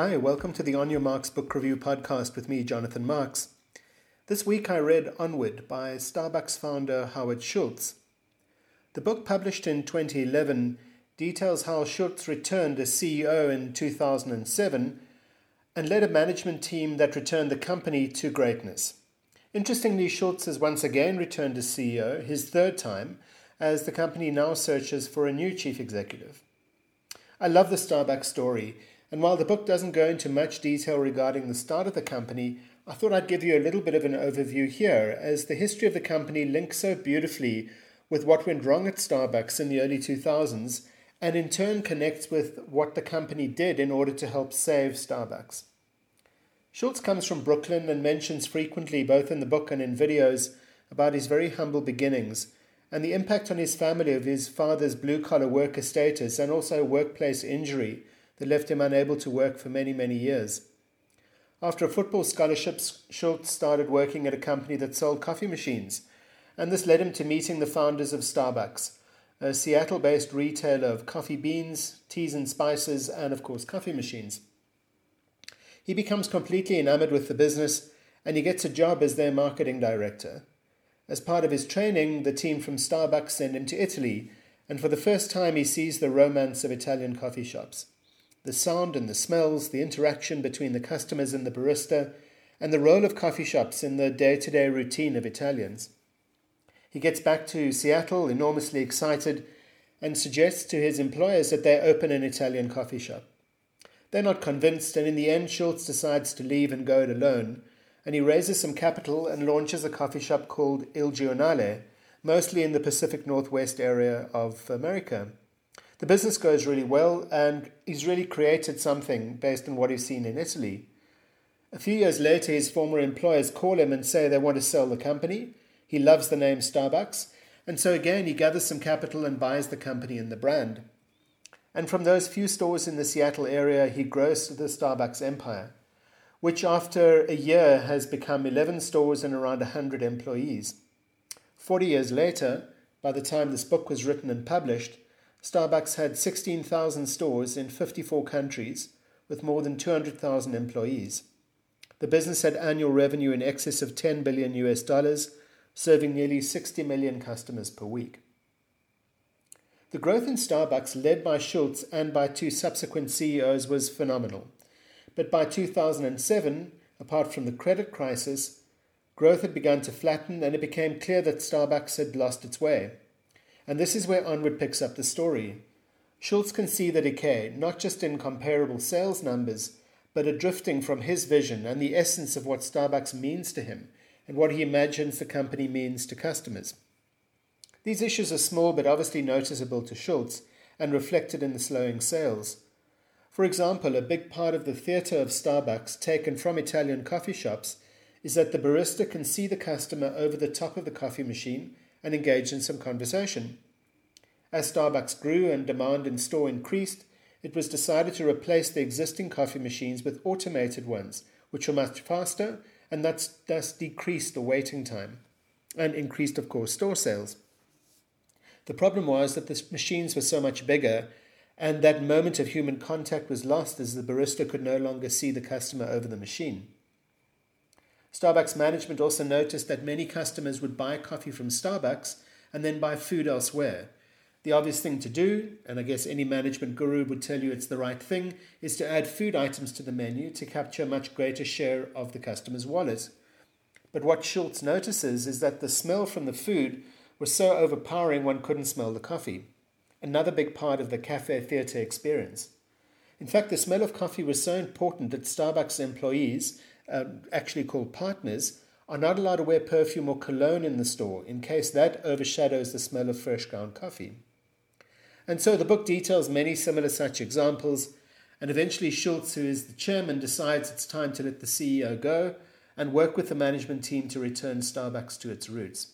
Hi, welcome to the On Your Marks Book Review podcast with me, Jonathan Marks. This week I read Onward by Starbucks founder Howard Schultz. The book, published in 2011, details how Schultz returned as CEO in 2007 and led a management team that returned the company to greatness. Interestingly, Schultz has once again returned as CEO, his third time, as the company now searches for a new chief executive. I love the Starbucks story and while the book doesn't go into much detail regarding the start of the company, I thought I'd give you a little bit of an overview here, as the history of the company links so beautifully with what went wrong at Starbucks in the early 2000s, and in turn connects with what the company did in order to help save Starbucks. Schultz comes from Brooklyn and mentions frequently, both in the book and in videos, about his very humble beginnings and the impact on his family of his father's blue collar worker status and also workplace injury that left him unable to work for many, many years. After a football scholarship, Schultz started working at a company that sold coffee machines, and this led him to meeting the founders of Starbucks, a Seattle based retailer of coffee beans, teas and spices, and of course, coffee machines. He becomes completely enamored with the business and he gets a job as their marketing director. As part of his training, the team from Starbucks send him to Italy, and for the first time he sees the romance of Italian coffee shops the sound and the smells, the interaction between the customers and the barista, and the role of coffee shops in the day to day routine of Italians. He gets back to Seattle enormously excited and suggests to his employers that they open an Italian coffee shop. They're not convinced, and in the end, Schultz decides to leave and go it alone, and he raises some capital and launches a coffee shop called Il Giornale, mostly in the Pacific Northwest area of America. The business goes really well, and he's really created something based on what he's seen in Italy. A few years later, his former employers call him and say they want to sell the company. He loves the name Starbucks, and so again, he gathers some capital and buys the company and the brand. And from those few stores in the Seattle area, he grows to the Starbucks empire, which after a year has become 11 stores and around 100 employees. 40 years later, by the time this book was written and published, Starbucks had 16,000 stores in 54 countries with more than 200,000 employees. The business had annual revenue in excess of 10 billion US dollars, serving nearly 60 million customers per week. The growth in Starbucks, led by Schultz and by two subsequent CEOs, was phenomenal. But by 2007, apart from the credit crisis, growth had begun to flatten and it became clear that Starbucks had lost its way. And this is where Onward picks up the story. Schultz can see the decay, not just in comparable sales numbers, but a drifting from his vision and the essence of what Starbucks means to him and what he imagines the company means to customers. These issues are small but obviously noticeable to Schultz and reflected in the slowing sales. For example, a big part of the theatre of Starbucks, taken from Italian coffee shops, is that the barista can see the customer over the top of the coffee machine and engaged in some conversation. As Starbucks grew and demand in store increased, it was decided to replace the existing coffee machines with automated ones, which were much faster and thus, decreased the waiting time and increased, of course, store sales. The problem was that the machines were so much bigger and that moment of human contact was lost as the barista could no longer see the customer over the machine. Starbucks management also noticed that many customers would buy coffee from Starbucks and then buy food elsewhere. The obvious thing to do, and I guess any management guru would tell you it's the right thing, is to add food items to the menu to capture a much greater share of the customer's wallet. But what Schultz notices is that the smell from the food was so overpowering one couldn't smell the coffee. Another big part of the cafe theatre experience. In fact, the smell of coffee was so important that Starbucks employees uh, actually called partners, are not allowed to wear perfume or cologne in the store in case that overshadows the smell of fresh ground coffee. And so the book details many similar such examples, and eventually Schultz, who is the chairman, decides it's time to let the CEO go and work with the management team to return Starbucks to its roots.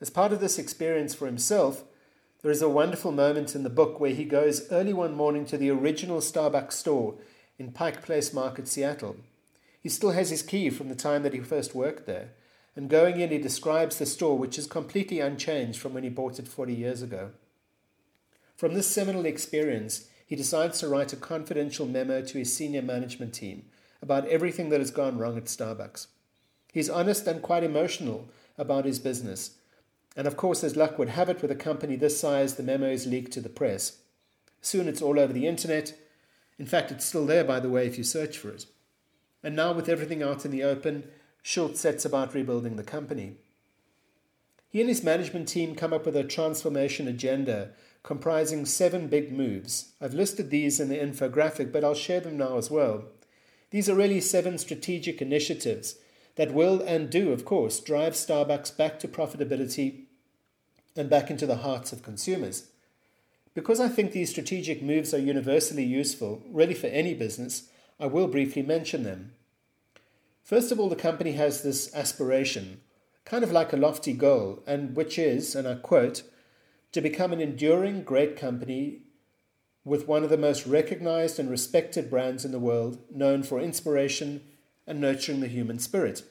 As part of this experience for himself, there is a wonderful moment in the book where he goes early one morning to the original Starbucks store in Pike Place Market, Seattle. He still has his key from the time that he first worked there. And going in, he describes the store, which is completely unchanged from when he bought it 40 years ago. From this seminal experience, he decides to write a confidential memo to his senior management team about everything that has gone wrong at Starbucks. He's honest and quite emotional about his business. And of course, as luck would have it with a company this size, the memo is leaked to the press. Soon it's all over the internet. In fact, it's still there, by the way, if you search for it. And now, with everything out in the open, Schultz sets about rebuilding the company. He and his management team come up with a transformation agenda comprising seven big moves. I've listed these in the infographic, but I'll share them now as well. These are really seven strategic initiatives that will and do, of course, drive Starbucks back to profitability and back into the hearts of consumers. Because I think these strategic moves are universally useful, really for any business, I will briefly mention them. First of all, the company has this aspiration, kind of like a lofty goal, and which is, and I quote, to become an enduring great company with one of the most recognized and respected brands in the world, known for inspiration and nurturing the human spirit.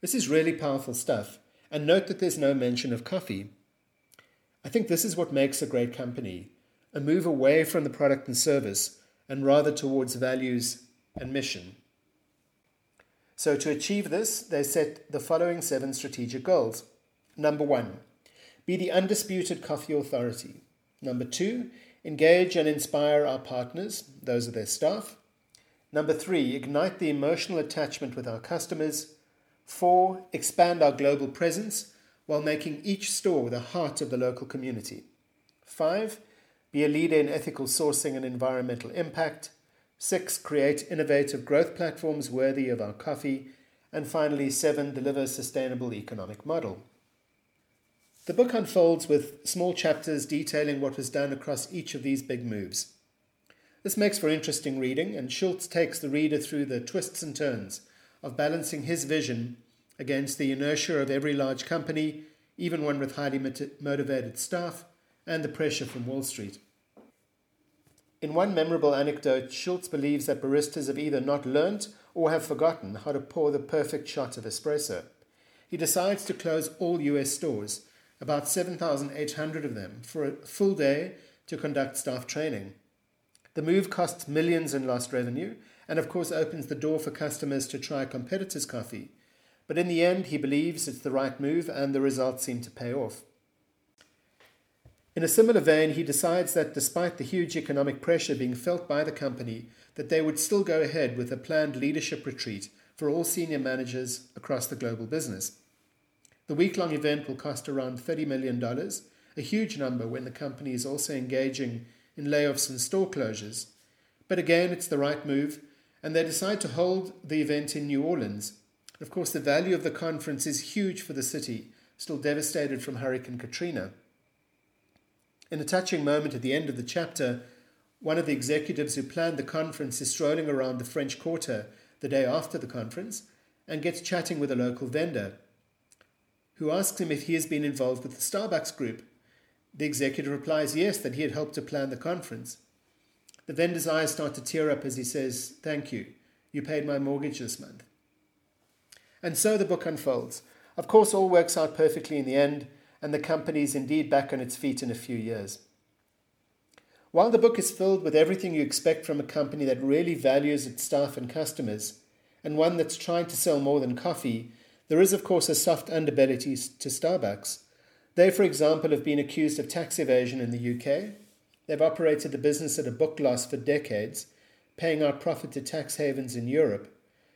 This is really powerful stuff, and note that there's no mention of coffee. I think this is what makes a great company a move away from the product and service and rather towards values and mission. So, to achieve this, they set the following seven strategic goals. Number one, be the undisputed coffee authority. Number two, engage and inspire our partners, those are their staff. Number three, ignite the emotional attachment with our customers. Four, expand our global presence while making each store the heart of the local community. Five, be a leader in ethical sourcing and environmental impact. Six, create innovative growth platforms worthy of our coffee. And finally, seven, deliver a sustainable economic model. The book unfolds with small chapters detailing what was done across each of these big moves. This makes for interesting reading, and Schultz takes the reader through the twists and turns of balancing his vision against the inertia of every large company, even one with highly motivated staff, and the pressure from Wall Street. In one memorable anecdote, Schultz believes that baristas have either not learnt or have forgotten how to pour the perfect shot of espresso. He decides to close all US stores, about 7,800 of them, for a full day to conduct staff training. The move costs millions in lost revenue and, of course, opens the door for customers to try competitors' coffee. But in the end, he believes it's the right move and the results seem to pay off. In a similar vein, he decides that despite the huge economic pressure being felt by the company, that they would still go ahead with a planned leadership retreat for all senior managers across the global business. The week long event will cost around $30 million, a huge number when the company is also engaging in layoffs and store closures. But again, it's the right move, and they decide to hold the event in New Orleans. Of course, the value of the conference is huge for the city, still devastated from Hurricane Katrina. In a touching moment at the end of the chapter, one of the executives who planned the conference is strolling around the French Quarter the day after the conference and gets chatting with a local vendor who asks him if he has been involved with the Starbucks group. The executive replies yes, that he had helped to plan the conference. The vendor's eyes start to tear up as he says, Thank you. You paid my mortgage this month. And so the book unfolds. Of course, all works out perfectly in the end and the company is indeed back on its feet in a few years. While the book is filled with everything you expect from a company that really values its staff and customers, and one that's trying to sell more than coffee, there is, of course, a soft underbelly to Starbucks. They, for example, have been accused of tax evasion in the UK. They've operated the business at a book loss for decades, paying out profit to tax havens in Europe.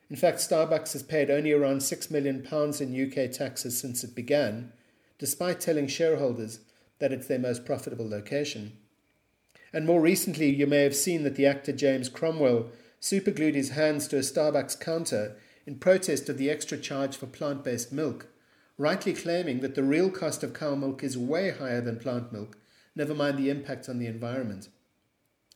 In fact, Starbucks has paid only around £6 million in UK taxes since it began, despite telling shareholders that it's their most profitable location. And more recently, you may have seen that the actor James Cromwell superglued his hands to a Starbucks counter in protest of the extra charge for plant based milk, rightly claiming that the real cost of cow milk is way higher than plant milk, never mind the impact on the environment.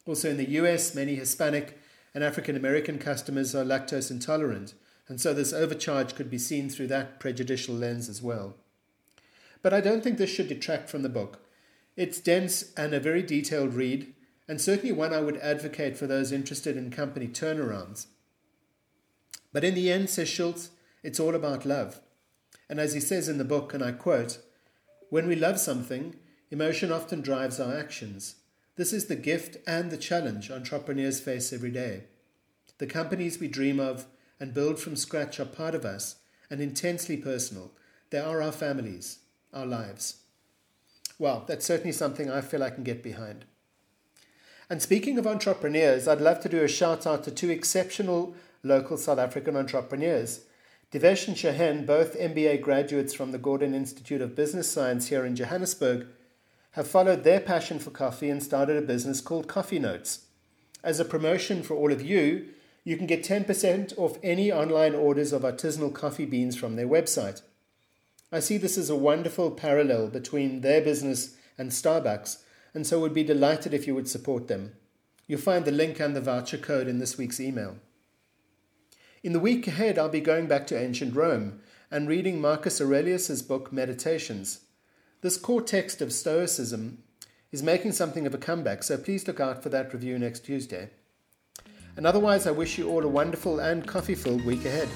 Also, in the US, many Hispanic and African American customers are lactose intolerant, and so this overcharge could be seen through that prejudicial lens as well. But I don't think this should detract from the book. It's dense and a very detailed read, and certainly one I would advocate for those interested in company turnarounds. But in the end, says Schultz, it's all about love. And as he says in the book, and I quote, when we love something, emotion often drives our actions. This is the gift and the challenge entrepreneurs face every day. The companies we dream of and build from scratch are part of us and intensely personal. They are our families, our lives. Well, that's certainly something I feel I can get behind. And speaking of entrepreneurs, I'd love to do a shout out to two exceptional local South African entrepreneurs. Devesh and Shahen, both MBA graduates from the Gordon Institute of Business Science here in Johannesburg, have followed their passion for coffee and started a business called Coffee Notes. As a promotion for all of you, you can get 10% off any online orders of artisanal coffee beans from their website. I see this as a wonderful parallel between their business and Starbucks, and so would be delighted if you would support them. You'll find the link and the voucher code in this week's email. In the week ahead, I'll be going back to ancient Rome and reading Marcus Aurelius's book Meditations. This core text of Stoicism is making something of a comeback, so please look out for that review next Tuesday. And otherwise, I wish you all a wonderful and coffee filled week ahead.